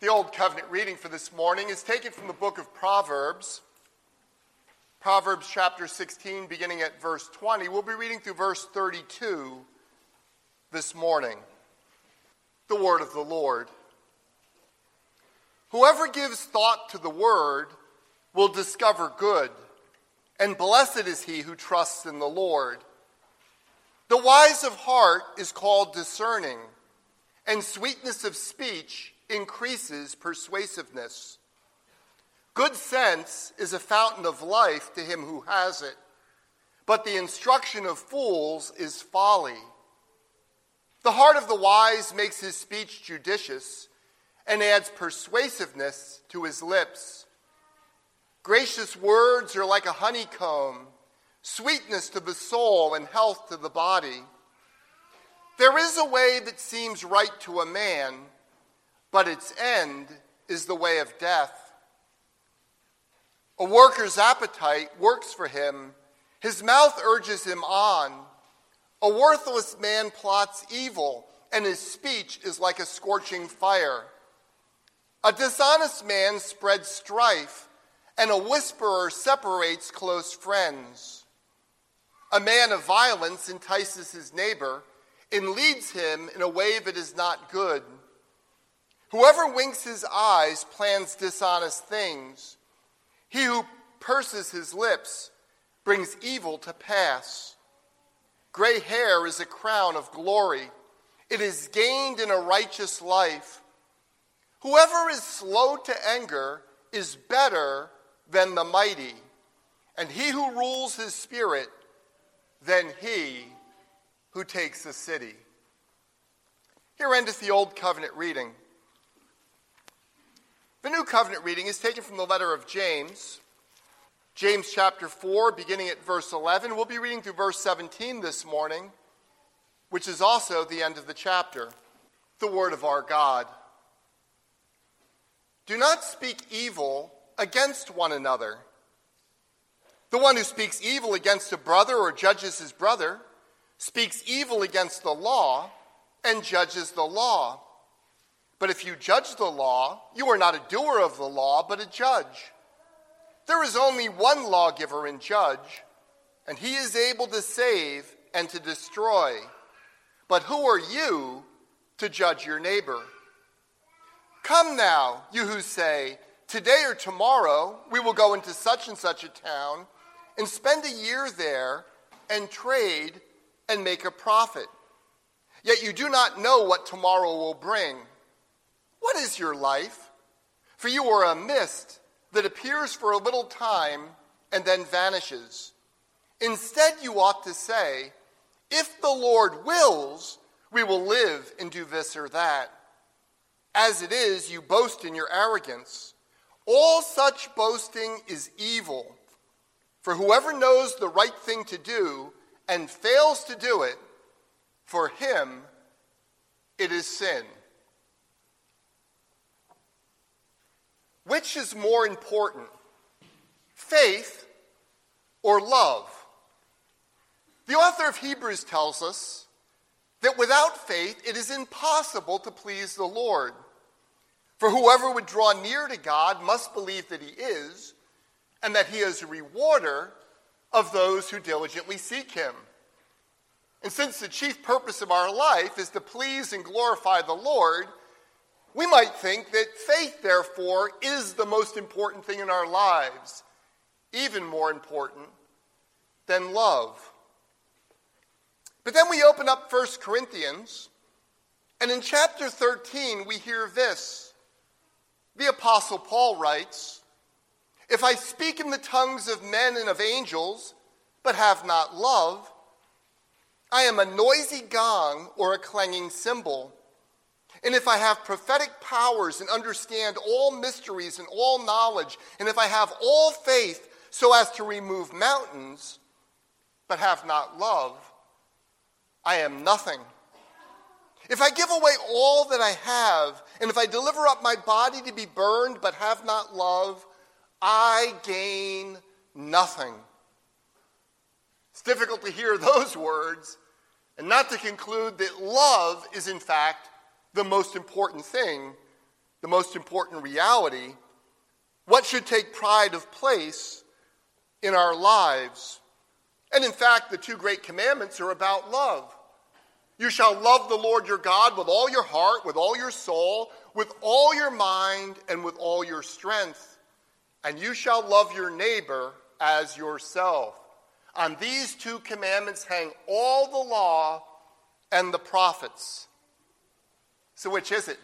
The Old Covenant reading for this morning is taken from the book of Proverbs. Proverbs chapter 16, beginning at verse 20. We'll be reading through verse 32 this morning. The word of the Lord. Whoever gives thought to the word will discover good, and blessed is he who trusts in the Lord. The wise of heart is called discerning, and sweetness of speech increases persuasiveness. Good sense is a fountain of life to him who has it, but the instruction of fools is folly. The heart of the wise makes his speech judicious and adds persuasiveness to his lips. Gracious words are like a honeycomb, sweetness to the soul and health to the body. There is a way that seems right to a man but its end is the way of death. A worker's appetite works for him, his mouth urges him on. A worthless man plots evil, and his speech is like a scorching fire. A dishonest man spreads strife, and a whisperer separates close friends. A man of violence entices his neighbor and leads him in a way that is not good. Whoever winks his eyes plans dishonest things. He who purses his lips brings evil to pass. Gray hair is a crown of glory, it is gained in a righteous life. Whoever is slow to anger is better than the mighty, and he who rules his spirit than he who takes a city. Here endeth the Old Covenant reading. The New Covenant reading is taken from the letter of James. James chapter 4, beginning at verse 11. We'll be reading through verse 17 this morning, which is also the end of the chapter. The word of our God. Do not speak evil against one another. The one who speaks evil against a brother or judges his brother speaks evil against the law and judges the law. But if you judge the law, you are not a doer of the law, but a judge. There is only one lawgiver and judge, and he is able to save and to destroy. But who are you to judge your neighbor? Come now, you who say, Today or tomorrow we will go into such and such a town and spend a year there and trade and make a profit. Yet you do not know what tomorrow will bring. What is your life? For you are a mist that appears for a little time and then vanishes. Instead, you ought to say, If the Lord wills, we will live and do this or that. As it is, you boast in your arrogance. All such boasting is evil. For whoever knows the right thing to do and fails to do it, for him it is sin. Which is more important, faith or love? The author of Hebrews tells us that without faith it is impossible to please the Lord. For whoever would draw near to God must believe that he is, and that he is a rewarder of those who diligently seek him. And since the chief purpose of our life is to please and glorify the Lord, we might think that faith, therefore, is the most important thing in our lives, even more important than love. But then we open up 1 Corinthians, and in chapter 13, we hear this. The Apostle Paul writes, If I speak in the tongues of men and of angels, but have not love, I am a noisy gong or a clanging cymbal. And if I have prophetic powers and understand all mysteries and all knowledge, and if I have all faith so as to remove mountains, but have not love, I am nothing. If I give away all that I have, and if I deliver up my body to be burned, but have not love, I gain nothing. It's difficult to hear those words and not to conclude that love is, in fact, the most important thing the most important reality, what should take pride of place in our lives. And in fact, the two great commandments are about love. You shall love the Lord your God with all your heart, with all your soul, with all your mind, and with all your strength. And you shall love your neighbor as yourself. On these two commandments hang all the law and the prophets. So, which is it?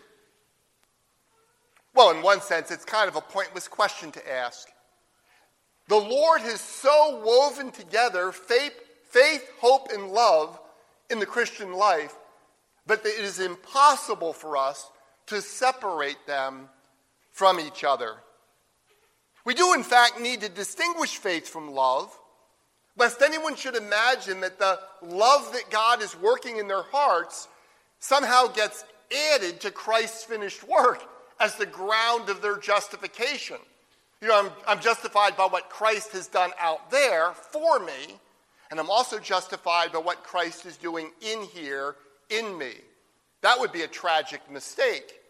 Well, in one sense, it's kind of a pointless question to ask. The Lord has so woven together faith, faith, hope, and love in the Christian life that it is impossible for us to separate them from each other. We do, in fact, need to distinguish faith from love, lest anyone should imagine that the love that God is working in their hearts somehow gets added to Christ's finished work as the ground of their justification. You know, I'm, I'm justified by what Christ has done out there for me, and I'm also justified by what Christ is doing in here in me. That would be a tragic mistake.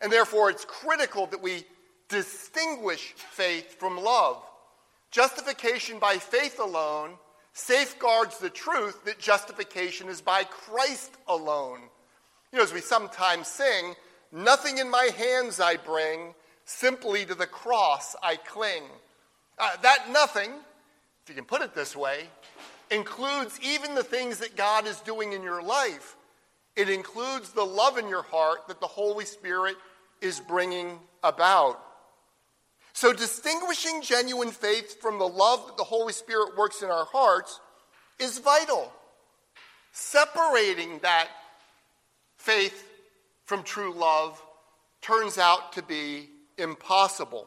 And therefore, it's critical that we distinguish faith from love. Justification by faith alone safeguards the truth that justification is by Christ alone. You know, as we sometimes sing, nothing in my hands I bring, simply to the cross I cling. Uh, that nothing, if you can put it this way, includes even the things that God is doing in your life. It includes the love in your heart that the Holy Spirit is bringing about. So, distinguishing genuine faith from the love that the Holy Spirit works in our hearts is vital. Separating that faith from true love turns out to be impossible.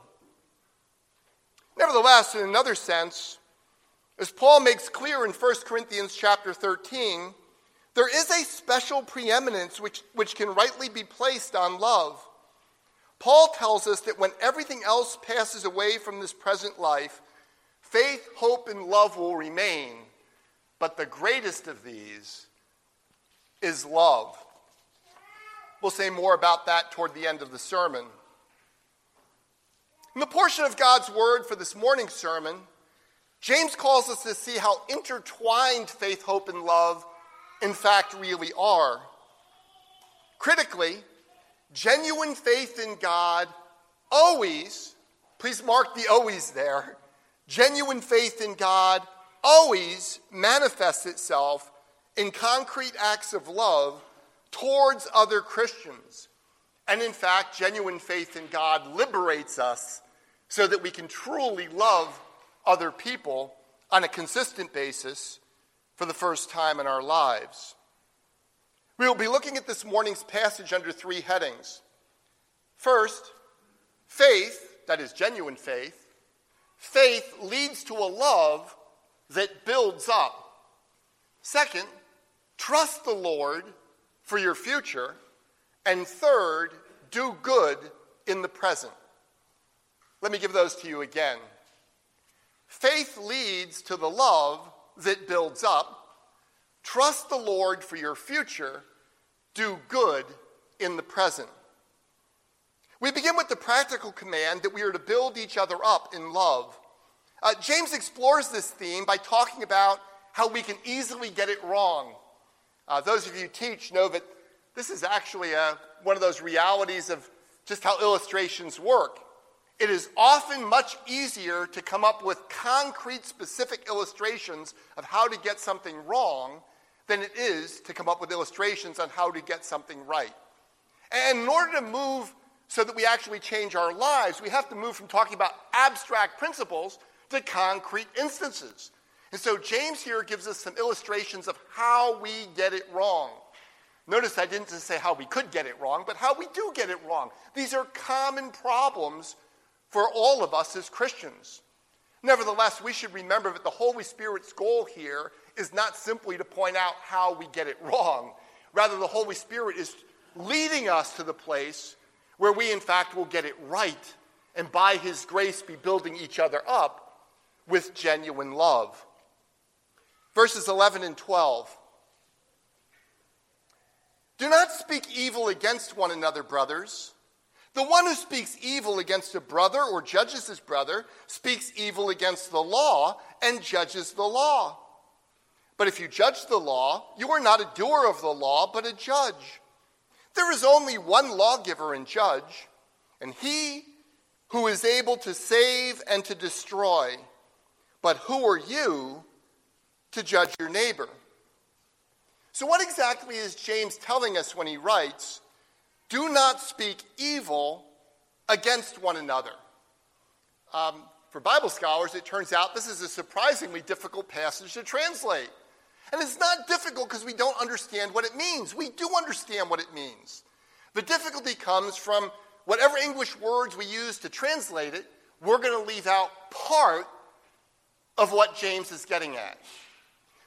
Nevertheless, in another sense, as Paul makes clear in 1 Corinthians chapter 13, there is a special preeminence which, which can rightly be placed on love. Paul tells us that when everything else passes away from this present life, faith, hope, and love will remain. But the greatest of these is love. We'll say more about that toward the end of the sermon. In the portion of God's word for this morning's sermon, James calls us to see how intertwined faith, hope, and love in fact really are. Critically, genuine faith in God always, please mark the always there, genuine faith in God always manifests itself in concrete acts of love towards other Christians. And in fact, genuine faith in God liberates us so that we can truly love other people on a consistent basis for the first time in our lives. We will be looking at this morning's passage under three headings. First, faith, that is genuine faith, faith leads to a love that builds up. Second, trust the Lord for your future. And third, do good in the present. Let me give those to you again. Faith leads to the love that builds up. Trust the Lord for your future. Do good in the present. We begin with the practical command that we are to build each other up in love. Uh, James explores this theme by talking about how we can easily get it wrong. Uh, those of you who teach know that this is actually a, uh, one of those realities of just how illustrations work. It is often much easier to come up with concrete, specific illustrations of how to get something wrong than it is to come up with illustrations on how to get something right. And in order to move so that we actually change our lives, we have to move from talking about abstract principles to concrete instances. And so James here gives us some illustrations of how we get it wrong. Notice I didn't just say how we could get it wrong, but how we do get it wrong. These are common problems for all of us as Christians. Nevertheless, we should remember that the Holy Spirit's goal here is not simply to point out how we get it wrong. Rather, the Holy Spirit is leading us to the place where we, in fact, will get it right and by His grace be building each other up with genuine love. Verses 11 and 12. Do not speak evil against one another, brothers. The one who speaks evil against a brother or judges his brother speaks evil against the law and judges the law. But if you judge the law, you are not a doer of the law, but a judge. There is only one lawgiver and judge, and he who is able to save and to destroy. But who are you to judge your neighbor? So, what exactly is James telling us when he writes, Do not speak evil against one another? Um, for Bible scholars, it turns out this is a surprisingly difficult passage to translate. And it's not difficult because we don't understand what it means. We do understand what it means. The difficulty comes from whatever English words we use to translate it, we're going to leave out part of what James is getting at.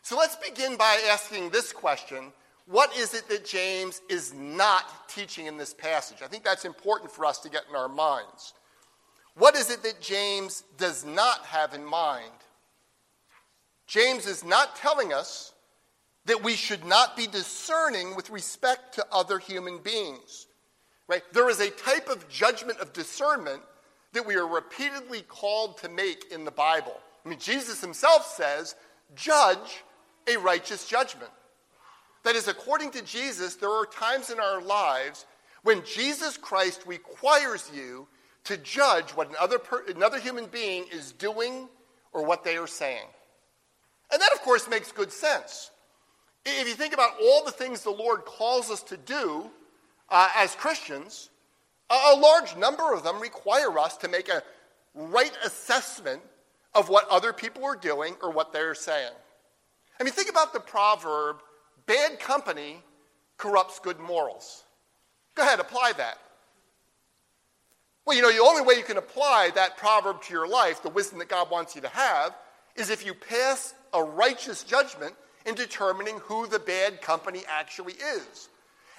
So let's begin by asking this question What is it that James is not teaching in this passage? I think that's important for us to get in our minds. What is it that James does not have in mind? James is not telling us that we should not be discerning with respect to other human beings. Right? There is a type of judgment of discernment that we are repeatedly called to make in the Bible. I mean, Jesus himself says, judge a righteous judgment. That is, according to Jesus, there are times in our lives when Jesus Christ requires you to judge what another, per, another human being is doing or what they are saying. And that, of course, makes good sense. If you think about all the things the Lord calls us to do uh, as Christians, a large number of them require us to make a right assessment of what other people are doing or what they're saying. I mean, think about the proverb bad company corrupts good morals. Go ahead, apply that. Well, you know, the only way you can apply that proverb to your life, the wisdom that God wants you to have, is if you pass a righteous judgment in determining who the bad company actually is.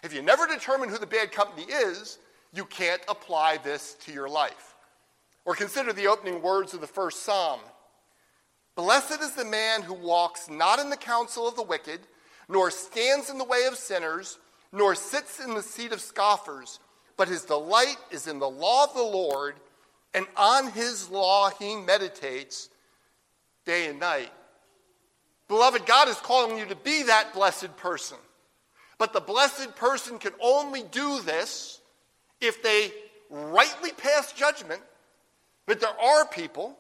If you never determine who the bad company is, you can't apply this to your life. Or consider the opening words of the first psalm Blessed is the man who walks not in the counsel of the wicked, nor stands in the way of sinners, nor sits in the seat of scoffers, but his delight is in the law of the Lord, and on his law he meditates day and night. Beloved, God is calling you to be that blessed person. But the blessed person can only do this if they rightly pass judgment But there are people,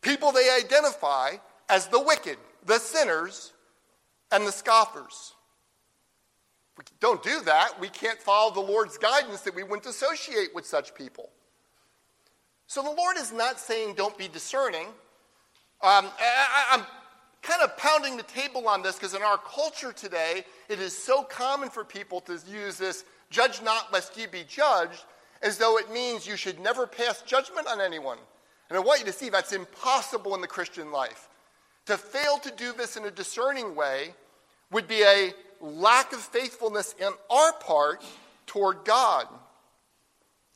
people they identify as the wicked, the sinners, and the scoffers. If we don't do that, we can't follow the Lord's guidance that we wouldn't associate with such people. So the Lord is not saying don't be discerning. Um, I, am kind of pounding the table on this because in our culture today, it is so common for people to use this judge not lest ye be judged as though it means you should never pass judgment on anyone. And I want you to see that's impossible in the Christian life. To fail to do this in a discerning way would be a lack of faithfulness in our part toward God.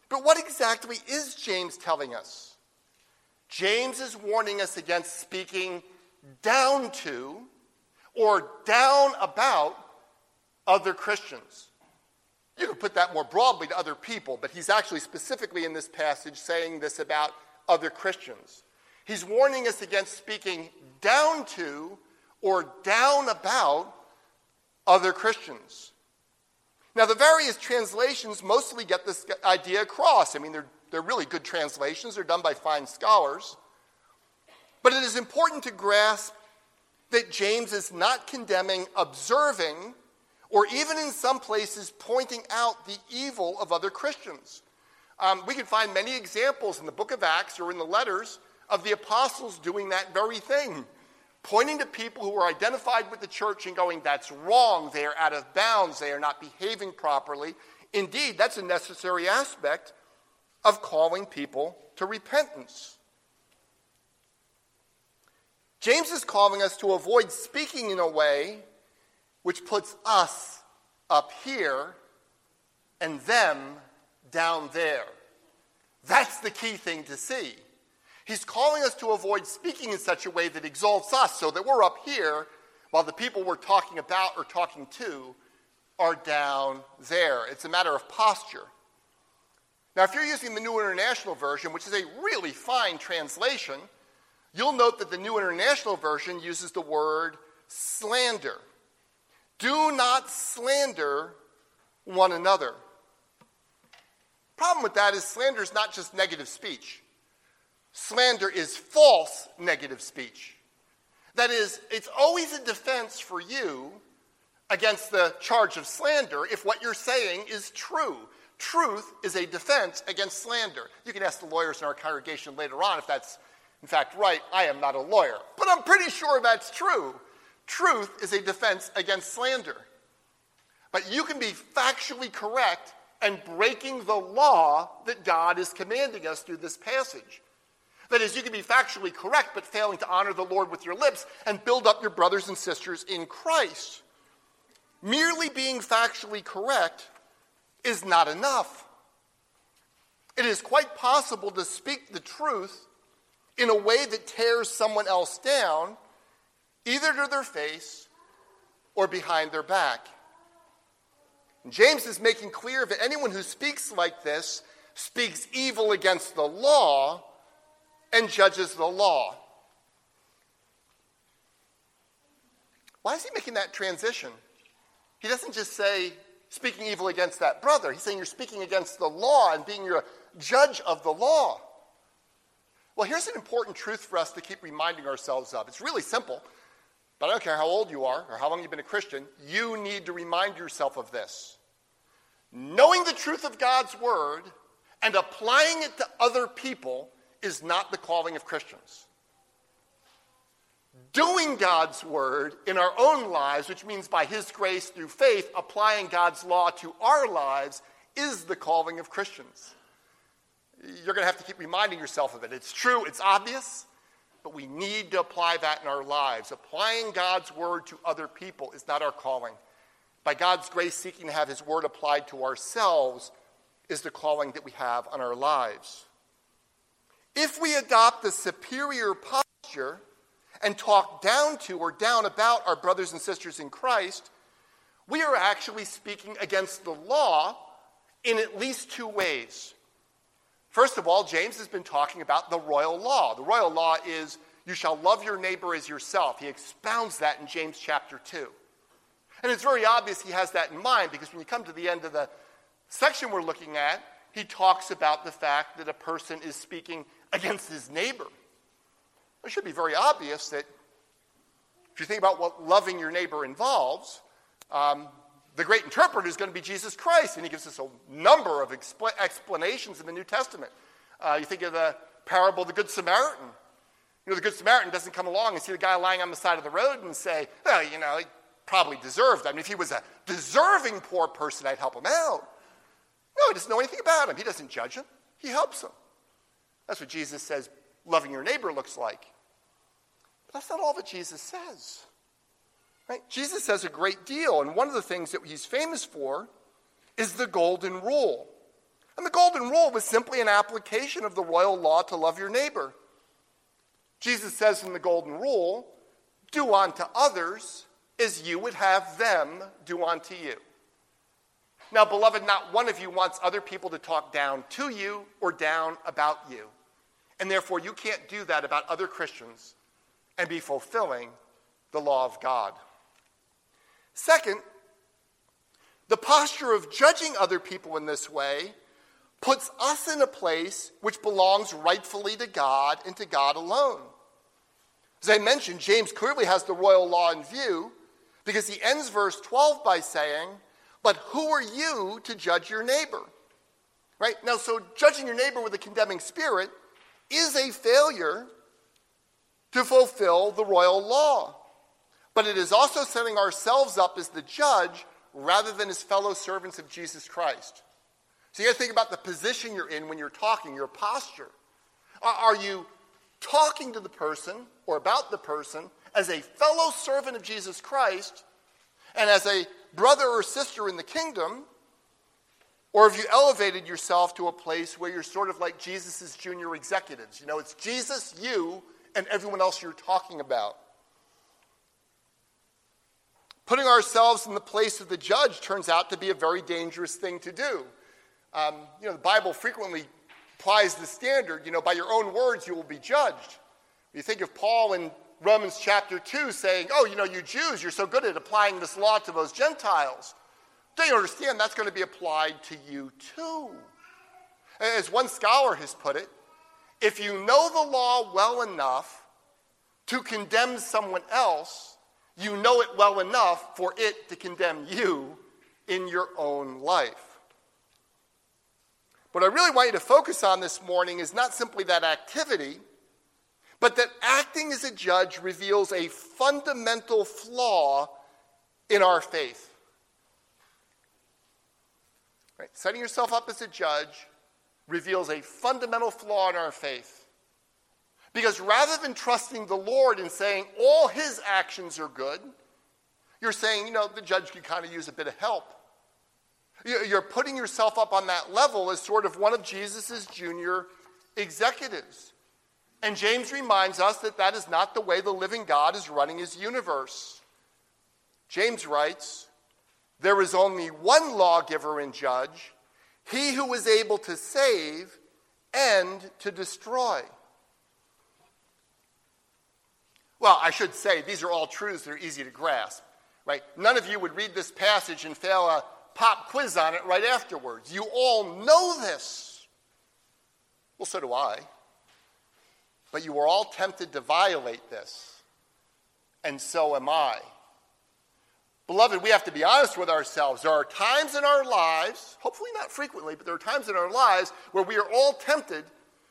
But what exactly is James telling us? James is warning us against speaking down to or down about other Christians. You could put that more broadly to other people, but he's actually specifically in this passage saying this about other Christians. He's warning us against speaking down to or down about other Christians. Now, the various translations mostly get this idea across. I mean, they're, they're really good translations, they're done by fine scholars. But it is important to grasp that James is not condemning observing or even in some places pointing out the evil of other Christians. Um, we can find many examples in the book of Acts or in the letters of the apostles doing that very thing, pointing to people who are identified with the church and going, that's wrong, they are out of bounds, they are not behaving properly. Indeed, that's a necessary aspect of calling people to repentance. James is calling us to avoid speaking in a way which puts us up here and them down there. That's the key thing to see. He's calling us to avoid speaking in such a way that exalts us so that we're up here while the people we're talking about or talking to are down there. It's a matter of posture. Now, if you're using the New International Version, which is a really fine translation, you'll note that the New International Version uses the word slander. Do not slander one another. Problem with that is slander is not just negative speech. Slander is false negative speech. That is, it's always a defense for you against the charge of slander if what you're saying is true. Truth is a defense against slander. You can ask the lawyers in our congregation later on if that's in fact right. I am not a lawyer, but I'm pretty sure that's true. Truth is a defense against slander. But you can be factually correct and breaking the law that God is commanding us through this passage. That is, you can be factually correct, but failing to honor the Lord with your lips and build up your brothers and sisters in Christ. Merely being factually correct is not enough. It is quite possible to speak the truth in a way that tears someone else down, either to their face or behind their back. James is making clear that anyone who speaks like this speaks evil against the law and judges the law. Why is he making that transition? He doesn't just say speaking evil against that brother. He's saying you're speaking against the law and being your judge of the law. Well, here's an important truth for us to keep reminding ourselves of. It's really simple. But I don't care how old you are or how long you've been a Christian, you need to remind yourself of this. Knowing the truth of God's word and applying it to other people is not the calling of Christians. Doing God's word in our own lives, which means by His grace through faith, applying God's law to our lives, is the calling of Christians. You're going to have to keep reminding yourself of it. It's true, it's obvious, but we need to apply that in our lives. Applying God's word to other people is not our calling. By God's grace, seeking to have his word applied to ourselves is the calling that we have on our lives. If we adopt the superior posture and talk down to or down about our brothers and sisters in Christ, we are actually speaking against the law in at least two ways. First of all, James has been talking about the royal law. The royal law is you shall love your neighbor as yourself. He expounds that in James chapter 2. And it's very obvious he has that in mind because when you come to the end of the section we're looking at, he talks about the fact that a person is speaking against his neighbor. It should be very obvious that if you think about what loving your neighbor involves, um, the great interpreter is going to be Jesus Christ, and he gives us a number of expl- explanations in the New Testament. Uh, you think of the parable of the Good Samaritan. You know, the Good Samaritan doesn't come along and see the guy lying on the side of the road and say, well, you know, he probably deserved. I mean, if he was a deserving poor person, I'd help him out. No, he doesn't know anything about him. He doesn't judge him, he helps him. That's what Jesus says loving your neighbor looks like. But that's not all that Jesus says. Right? Jesus says a great deal, and one of the things that he's famous for is the golden rule. And the golden rule was simply an application of the royal law to love your neighbor. Jesus says in the golden rule, do unto others as you would have them do unto you. Now, beloved, not one of you wants other people to talk down to you or down about you. And therefore, you can't do that about other Christians and be fulfilling the law of God. Second, the posture of judging other people in this way puts us in a place which belongs rightfully to God and to God alone. As I mentioned, James clearly has the royal law in view because he ends verse 12 by saying, But who are you to judge your neighbor? Right? Now, so judging your neighbor with a condemning spirit is a failure to fulfill the royal law but it is also setting ourselves up as the judge rather than as fellow servants of Jesus Christ. So you got to think about the position you're in when you're talking, your posture. Are you talking to the person or about the person as a fellow servant of Jesus Christ and as a brother or sister in the kingdom? Or have you elevated yourself to a place where you're sort of like Jesus' junior executives? You know, it's Jesus, you, and everyone else you're talking about. Putting ourselves in the place of the judge turns out to be a very dangerous thing to do. Um, you know, the Bible frequently applies the standard, you know, by your own words you will be judged. You think of Paul in Romans chapter 2 saying, oh, you know, you Jews, you're so good at applying this law to those Gentiles. Don't you understand that's going to be applied to you too? As one scholar has put it, if you know the law well enough to condemn someone else, you know it well enough for it to condemn you in your own life. What I really want you to focus on this morning is not simply that activity, but that acting as a judge reveals a fundamental flaw in our faith. Right? Setting yourself up as a judge reveals a fundamental flaw in our faith. Because rather than trusting the Lord and saying all his actions are good, you're saying, you know, the judge could kind of use a bit of help. You're putting yourself up on that level as sort of one of Jesus' junior executives. And James reminds us that that is not the way the living God is running his universe. James writes, There is only one lawgiver and judge, he who is able to save and to destroy. Well, I should say, these are all truths that are easy to grasp, right? None of you would read this passage and fail a pop quiz on it right afterwards. You all know this. Well, so do I. But you are all tempted to violate this. And so am I. Beloved, we have to be honest with ourselves. There are times in our lives, hopefully not frequently, but there are times in our lives where we are all tempted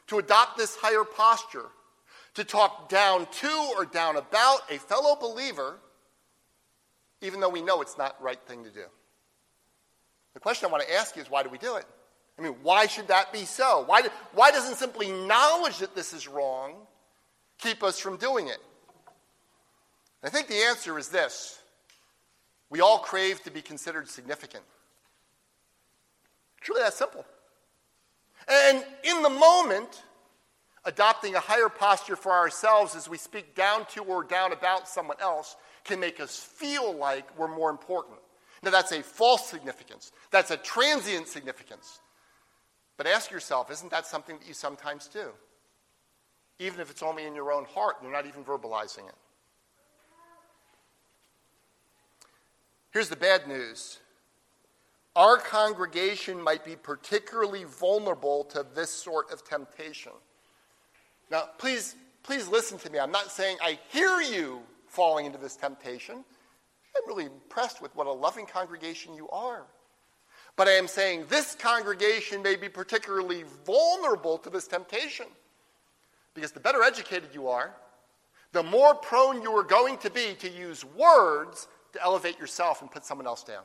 to adopt this higher posture, to talk down to or down about a fellow believer, even though we know it's not the right thing to do. The question I want to ask you is why do we do it? I mean, why should that be so? Why, why doesn't simply knowledge that this is wrong keep us from doing it? I think the answer is this we all crave to be considered significant. It's really that simple. And in the moment, adopting a higher posture for ourselves as we speak down to or down about someone else can make us feel like we're more important. Now, that's a false significance, that's a transient significance. But ask yourself isn't that something that you sometimes do? Even if it's only in your own heart and you're not even verbalizing it. Here's the bad news our congregation might be particularly vulnerable to this sort of temptation. Now, please, please listen to me. I'm not saying I hear you falling into this temptation. I'm really impressed with what a loving congregation you are. But I am saying this congregation may be particularly vulnerable to this temptation. Because the better educated you are, the more prone you are going to be to use words to elevate yourself and put someone else down.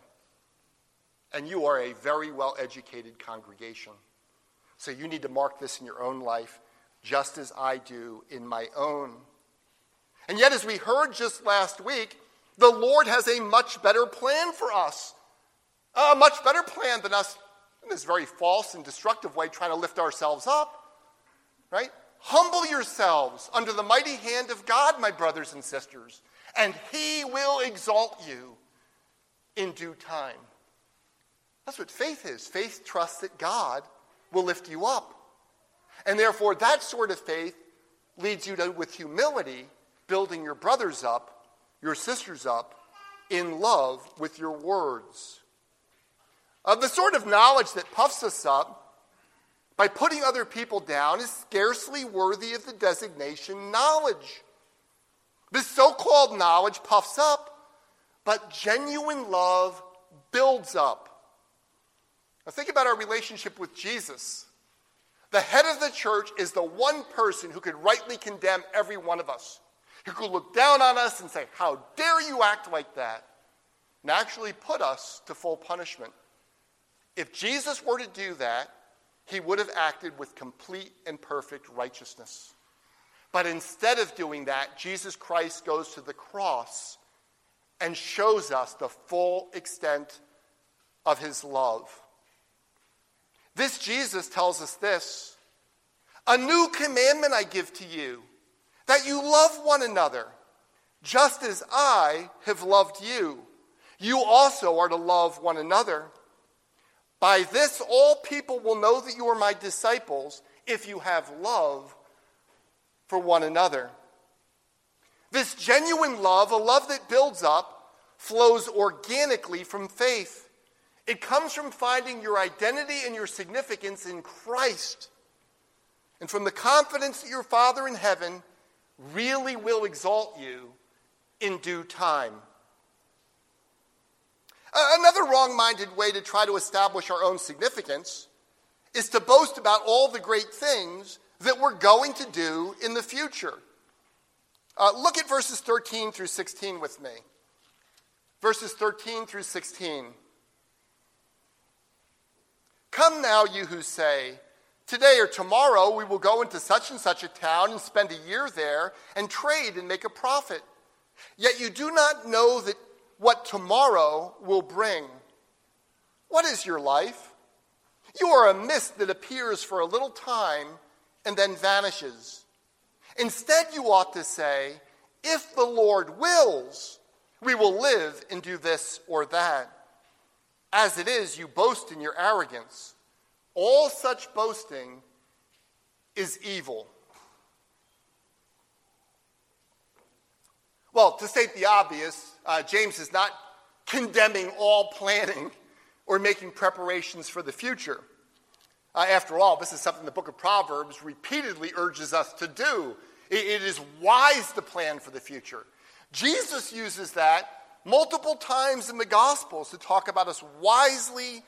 And you are a very well educated congregation. So you need to mark this in your own life, just as I do in my own. And yet, as we heard just last week, the Lord has a much better plan for us. A much better plan than us in this very false and destructive way trying to lift ourselves up. Right? Humble yourselves under the mighty hand of God, my brothers and sisters, and he will exalt you in due time. That's what faith is. Faith trusts that God will lift you up. And therefore, that sort of faith leads you to, with humility, building your brothers up your sisters up in love with your words. Uh, the sort of knowledge that puffs us up by putting other people down is scarcely worthy of the designation knowledge. This so called knowledge puffs up, but genuine love builds up. Now, think about our relationship with Jesus. The head of the church is the one person who could rightly condemn every one of us who could look down on us and say, How dare you act like that? And actually put us to full punishment. If Jesus were to do that, he would have acted with complete and perfect righteousness. But instead of doing that, Jesus Christ goes to the cross and shows us the full extent of his love. This Jesus tells us this A new commandment I give to you that you love one another, just as I have loved you. You also are to love one another. By this, all people will know that you are my disciples if you have love for one another. This genuine love, a love that builds up, flows organically from faith. It comes from finding your identity and your significance in Christ, and from the confidence that your Father in heaven really will exalt you in due time. Another wrong minded way to try to establish our own significance is to boast about all the great things that we're going to do in the future. Uh, look at verses 13 through 16 with me. Verses 13 through 16. Come now, you who say, Today or tomorrow we will go into such and such a town and spend a year there and trade and make a profit. Yet you do not know that what tomorrow will bring. What is your life? You are a mist that appears for a little time and then vanishes. Instead, you ought to say, If the Lord wills, we will live and do this or that. As it is, you boast in your arrogance. All such boasting is evil. Well, to state the obvious, uh, James is not condemning all planning or making preparations for the future. Uh, after all, this is something the book of Proverbs repeatedly urges us to do. it, it is wise to plan for the future. Jesus uses that multiple times in the Gospels to talk about us wisely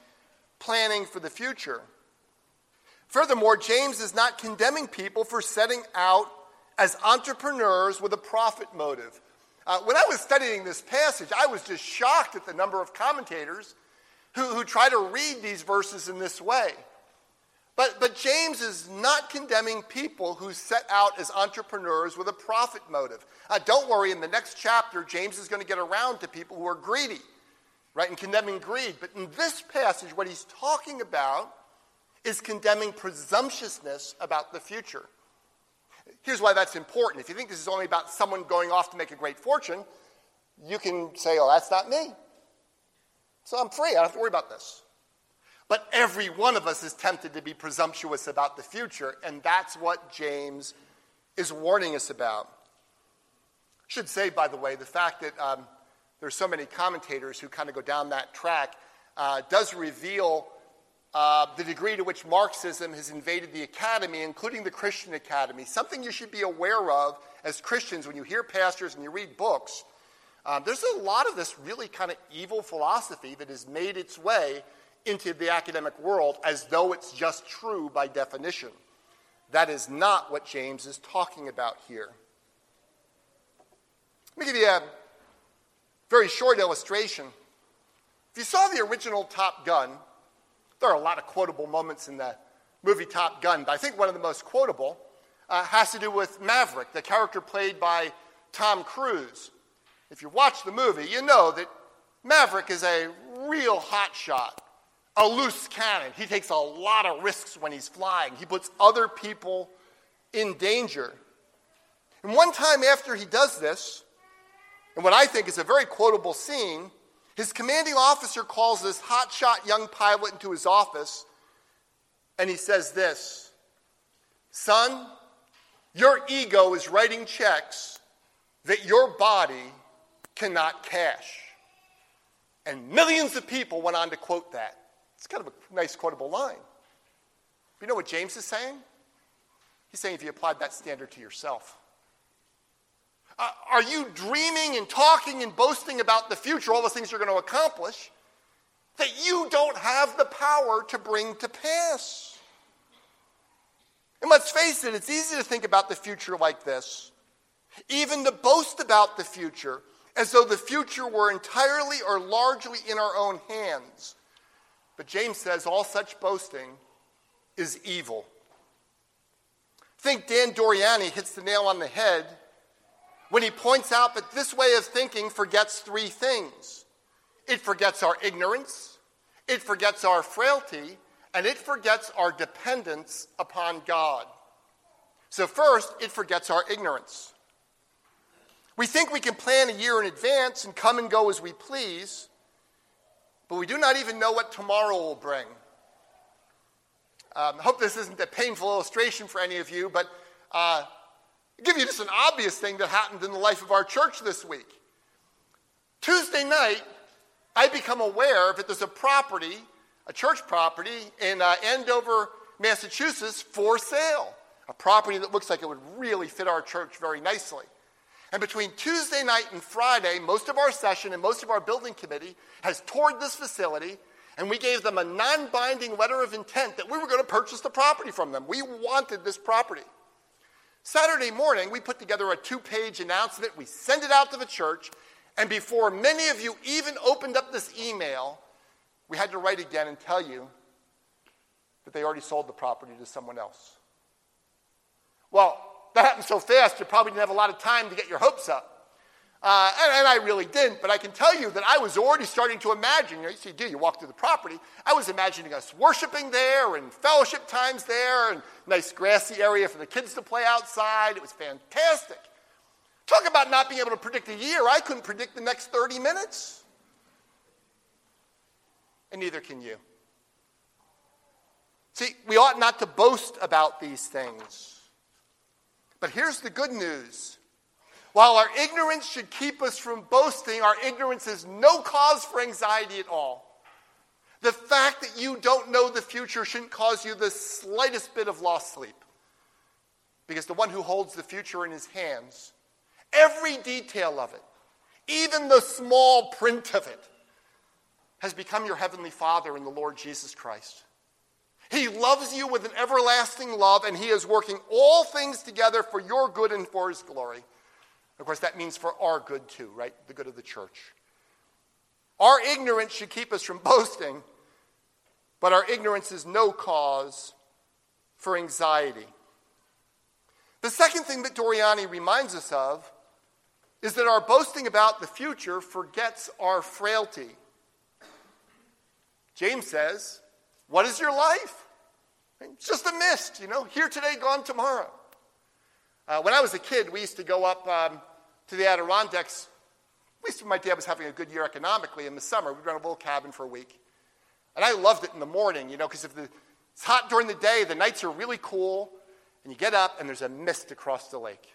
planning for the future. Furthermore, James is not condemning people for setting out as entrepreneurs with a profit motive. Uh, when I was studying this passage, I was just shocked at the number of commentators who, who try to read these verses in this way. But, but James is not condemning people who set out as entrepreneurs with a profit motive. Uh, don't worry, in the next chapter, James is going to get around to people who are greedy, right, and condemning greed. But in this passage, what he's talking about is condemning presumptuousness about the future. Here's why that's important. If you think this is only about someone going off to make a great fortune, you can say, oh, that's not me. So I'm free. I don't have to worry about this. But every one of us is tempted to be presumptuous about the future, and that's what James is warning us about. I should say, by the way, the fact that um, there's so many commentators who kind of go down that track uh, does reveal uh, the degree to which Marxism has invaded the academy, including the Christian academy. Something you should be aware of as Christians when you hear pastors and you read books. Um, there's a lot of this really kind of evil philosophy that has made its way into the academic world as though it's just true by definition. That is not what James is talking about here. Let me give you a very short illustration. If you saw the original Top Gun, there are a lot of quotable moments in the movie Top Gun, but I think one of the most quotable uh, has to do with Maverick, the character played by Tom Cruise. If you watch the movie, you know that Maverick is a real hot shot a loose cannon. He takes a lot of risks when he's flying. He puts other people in danger. And one time after he does this, and what I think is a very quotable scene, his commanding officer calls this hotshot young pilot into his office and he says this Son, your ego is writing checks that your body cannot cash. And millions of people went on to quote that. It's kind of a nice quotable line. But you know what James is saying? He's saying if you applied that standard to yourself. Uh, are you dreaming and talking and boasting about the future, all the things you're going to accomplish, that you don't have the power to bring to pass? And let's face it, it's easy to think about the future like this, even to boast about the future as though the future were entirely or largely in our own hands. But James says all such boasting is evil. Think Dan Doriani hits the nail on the head when he points out that this way of thinking forgets three things it forgets our ignorance, it forgets our frailty, and it forgets our dependence upon God. So, first, it forgets our ignorance. We think we can plan a year in advance and come and go as we please, but we do not even know what tomorrow will bring. Um, I hope this isn't a painful illustration for any of you, but uh, I'll give you just an obvious thing that happened in the life of our church this week. Tuesday night, I become aware that there's a property, a church property in uh, Andover, Massachusetts for sale. A property that looks like it would really fit our church very nicely. And between Tuesday night and Friday, most of our session and most of our building committee has toured this facility, and we gave them a non binding letter of intent that we were going to purchase the property from them. We wanted this property. Saturday morning, we put together a two page announcement. We sent it out to the church, and before many of you even opened up this email, we had to write again and tell you that they already sold the property to someone else. Well, that happened so fast, you probably didn't have a lot of time to get your hopes up. Uh, and, and, I really didn't, but I can tell you that I was already starting to imagine. You, know, you see, you walk through the property? I was imagining us worshiping there and fellowship times there and nice grassy area for the kids to play outside. It was fantastic. Talk about not being able to predict a year. I couldn't predict the next 30 minutes. And neither can you. See, we ought not to boast about these things. But here's the good news. While our ignorance should keep us from boasting, our ignorance is no cause for anxiety at all. The fact that you don't know the future shouldn't cause you the slightest bit of lost sleep. Because the one who holds the future in his hands, every detail of it, even the small print of it, has become your heavenly Father in the Lord Jesus Christ. He loves you with an everlasting love, and He is working all things together for your good and for His glory. Of course, that means for our good too, right? The good of the church. Our ignorance should keep us from boasting, but our ignorance is no cause for anxiety. The second thing that Doriani reminds us of is that our boasting about the future forgets our frailty. James says, what is your life? It's just a mist, you know, here today, gone tomorrow. Uh, when I was a kid, we used to go up um, to the Adirondacks. At least when my dad was having a good year economically in the summer, we'd rent a little cabin for a week. And I loved it in the morning, you know, because if the, it's hot during the day, the nights are really cool, and you get up and there's a mist across the lake.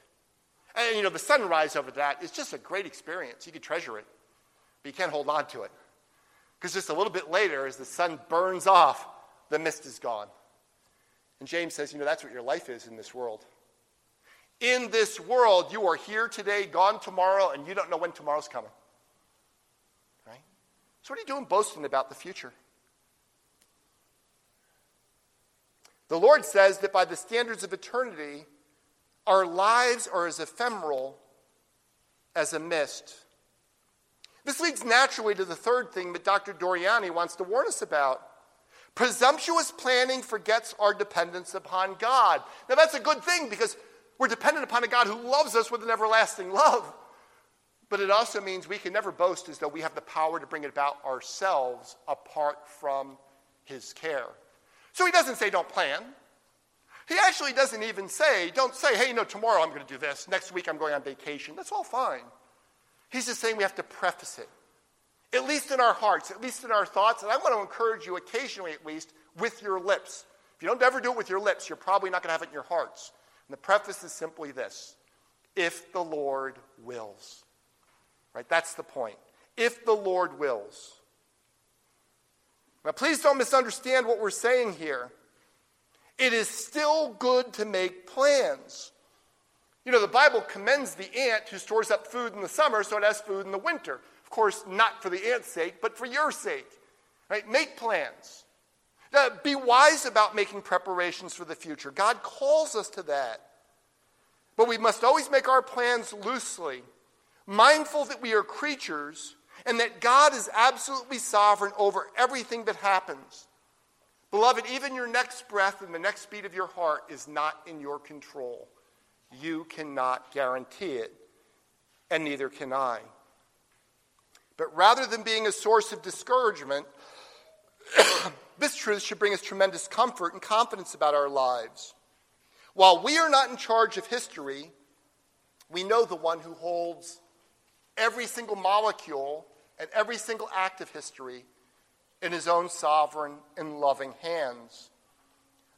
And, you know, the sunrise over that is just a great experience. You can treasure it, but you can't hold on to it. Because just a little bit later, as the sun burns off, the mist is gone. And James says, you know, that's what your life is in this world. In this world, you are here today, gone tomorrow, and you don't know when tomorrow's coming. Right? So, what are you doing boasting about the future? The Lord says that by the standards of eternity, our lives are as ephemeral as a mist. This leads naturally to the third thing that Dr. Doriani wants to warn us about. Presumptuous planning forgets our dependence upon God. Now, that's a good thing because we're dependent upon a God who loves us with an everlasting love. But it also means we can never boast as though we have the power to bring it about ourselves apart from His care. So he doesn't say don't plan. He actually doesn't even say, don't say, hey, no, tomorrow I'm going to do this. Next week I'm going on vacation. That's all fine. He's just saying we have to preface it, at least in our hearts, at least in our thoughts. And I want to encourage you, occasionally at least, with your lips. If you don't ever do it with your lips, you're probably not going to have it in your hearts. And the preface is simply this if the Lord wills. Right? That's the point. If the Lord wills. Now, please don't misunderstand what we're saying here. It is still good to make plans. You know, the Bible commends the ant who stores up food in the summer so it has food in the winter. Of course, not for the ant's sake, but for your sake. Right? Make plans. Uh, be wise about making preparations for the future. God calls us to that. But we must always make our plans loosely, mindful that we are creatures and that God is absolutely sovereign over everything that happens. Beloved, even your next breath and the next beat of your heart is not in your control. You cannot guarantee it, and neither can I. But rather than being a source of discouragement, this truth should bring us tremendous comfort and confidence about our lives. While we are not in charge of history, we know the one who holds every single molecule and every single act of history in his own sovereign and loving hands.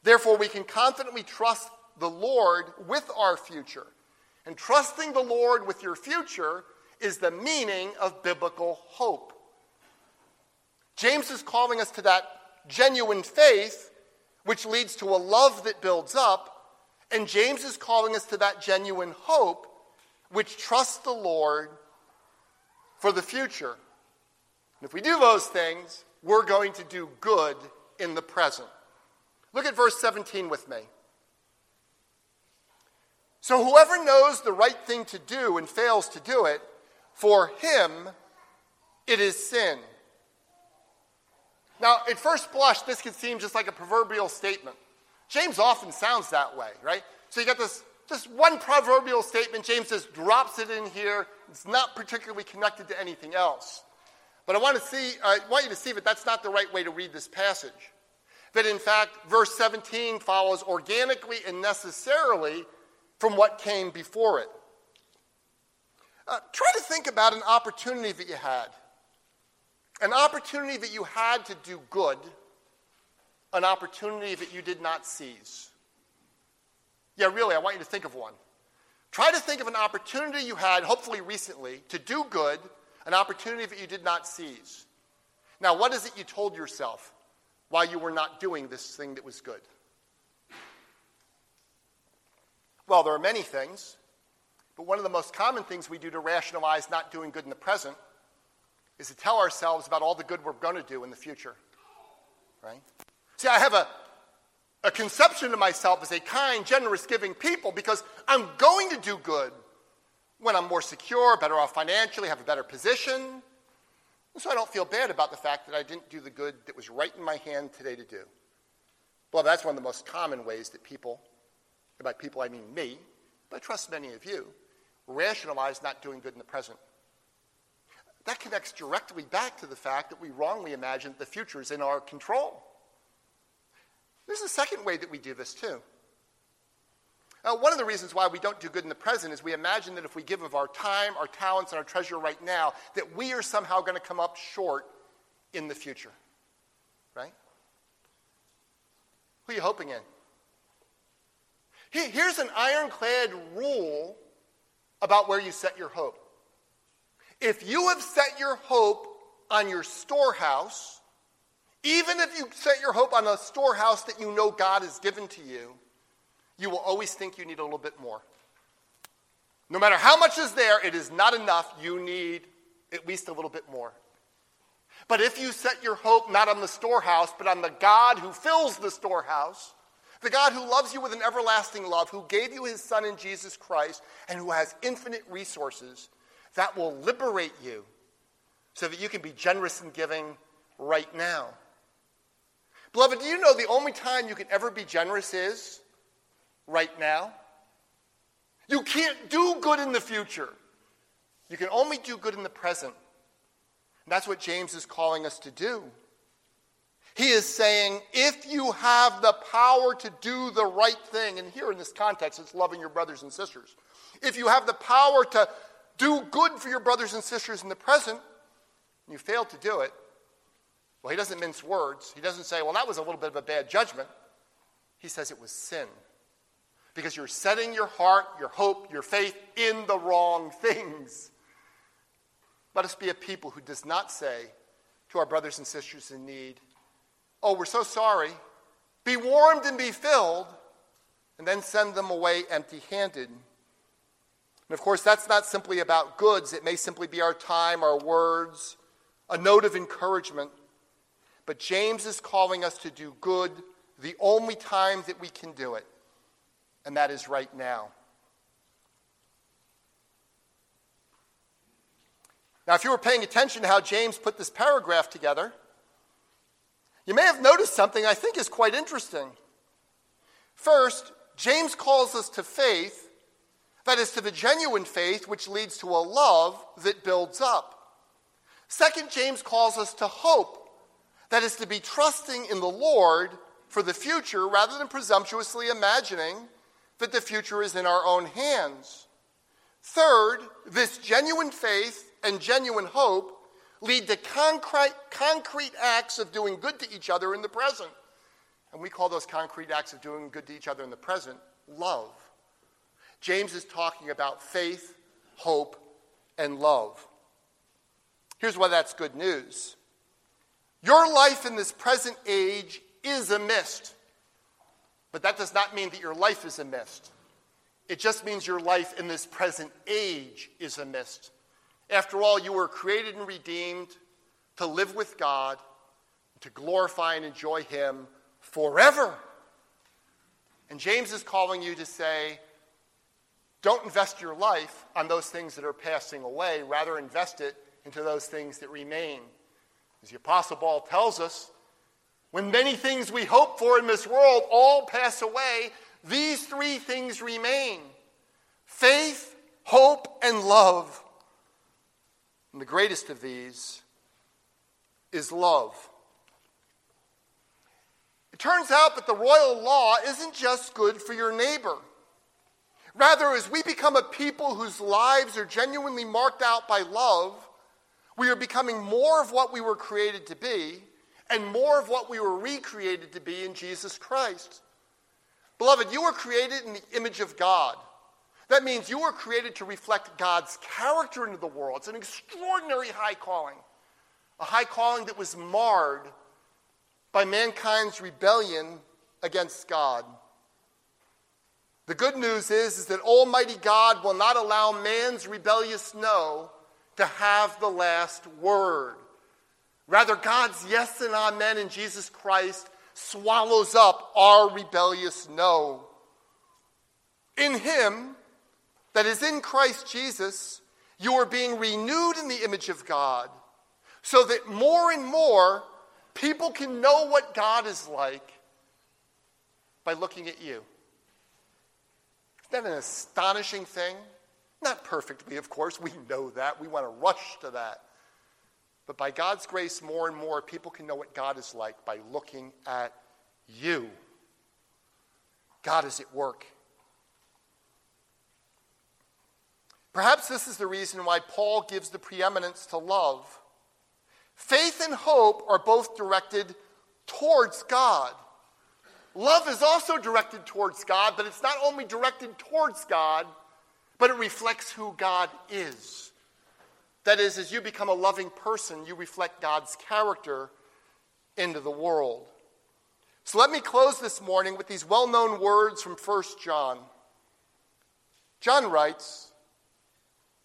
Therefore, we can confidently trust the Lord with our future. And trusting the Lord with your future is the meaning of biblical hope. James is calling us to that genuine faith, which leads to a love that builds up. And James is calling us to that genuine hope, which trusts the Lord for the future. And if we do those things, we're going to do good in the present. Look at verse 17 with me. So whoever knows the right thing to do and fails to do it, for him it is sin. Now, at first blush, this could seem just like a proverbial statement. James often sounds that way, right? So you got this just one proverbial statement. James just drops it in here. It's not particularly connected to anything else. But I want to see, I want you to see that that's not the right way to read this passage. That in fact, verse 17 follows organically and necessarily from what came before it. Uh, try to think about an opportunity that you had. An opportunity that you had to do good, an opportunity that you did not seize. Yeah, really, I want you to think of one. Try to think of an opportunity you had, hopefully recently, to do good, an opportunity that you did not seize. Now, what is it you told yourself while you were not doing this thing that was good? Well, there are many things, but one of the most common things we do to rationalize not doing good in the present is to tell ourselves about all the good we're going to do in the future. Right? See, I have a, a conception of myself as a kind, generous, giving people because I'm going to do good when I'm more secure, better off financially, have a better position. And so I don't feel bad about the fact that I didn't do the good that was right in my hand today to do. Well, that's one of the most common ways that people and by people I mean me, but I trust many of you, rationalize not doing good in the present. That connects directly back to the fact that we wrongly imagine that the future is in our control. There's a second way that we do this too. Now, one of the reasons why we don't do good in the present is we imagine that if we give of our time, our talents, and our treasure right now, that we are somehow going to come up short in the future. Right? Who are you hoping in? Here's an ironclad rule about where you set your hope. If you have set your hope on your storehouse, even if you set your hope on a storehouse that you know God has given to you, you will always think you need a little bit more. No matter how much is there, it is not enough. You need at least a little bit more. But if you set your hope not on the storehouse, but on the God who fills the storehouse, the God who loves you with an everlasting love, who gave you his Son in Jesus Christ, and who has infinite resources that will liberate you so that you can be generous in giving right now. Beloved, do you know the only time you can ever be generous is right now? You can't do good in the future. You can only do good in the present. And that's what James is calling us to do. He is saying, if you have the power to do the right thing, and here in this context, it's loving your brothers and sisters. If you have the power to do good for your brothers and sisters in the present, and you fail to do it, well, he doesn't mince words. He doesn't say, well, that was a little bit of a bad judgment. He says it was sin. Because you're setting your heart, your hope, your faith in the wrong things. Let us be a people who does not say to our brothers and sisters in need, Oh, we're so sorry. Be warmed and be filled, and then send them away empty handed. And of course, that's not simply about goods, it may simply be our time, our words, a note of encouragement. But James is calling us to do good the only time that we can do it, and that is right now. Now, if you were paying attention to how James put this paragraph together, you may have noticed something I think is quite interesting. First, James calls us to faith, that is, to the genuine faith which leads to a love that builds up. Second, James calls us to hope, that is, to be trusting in the Lord for the future rather than presumptuously imagining that the future is in our own hands. Third, this genuine faith and genuine hope lead to concrete, concrete acts of doing good to each other in the present. and we call those concrete acts of doing good to each other in the present love. James is talking about faith, hope, and love. Here's why that's good news your life in this present age is a mist, but that does not mean that your life is a mist. It just means your life in this present age is a mist. After all, you were created and redeemed to live with God, to glorify and enjoy Him forever. And James is calling you to say, don't invest your life on those things that are passing away, rather, invest it into those things that remain. As the Apostle Paul tells us, when many things we hope for in this world all pass away, these three things remain faith, hope, and love. And the greatest of these is love. It turns out that the royal law isn't just good for your neighbor. Rather, as we become a people whose lives are genuinely marked out by love, we are becoming more of what we were created to be and more of what we were recreated to be in Jesus Christ. Beloved, you were created in the image of God. That means you were created to reflect God's character into the world. It's an extraordinary high calling, a high calling that was marred by mankind's rebellion against God. The good news is, is that Almighty God will not allow man's rebellious no to have the last word. Rather, God's yes and amen in Jesus Christ swallows up our rebellious no. In Him, that is in Christ Jesus, you are being renewed in the image of God, so that more and more People can know what God is like by looking at you. Isn't that an astonishing thing? Not perfectly, of course. We know that. We want to rush to that. But by God's grace, more and more people can know what God is like by looking at you. God is at work. Perhaps this is the reason why Paul gives the preeminence to love Faith and hope are both directed towards God. Love is also directed towards God, but it's not only directed towards God, but it reflects who God is. That is, as you become a loving person, you reflect God's character into the world. So let me close this morning with these well known words from 1 John. John writes,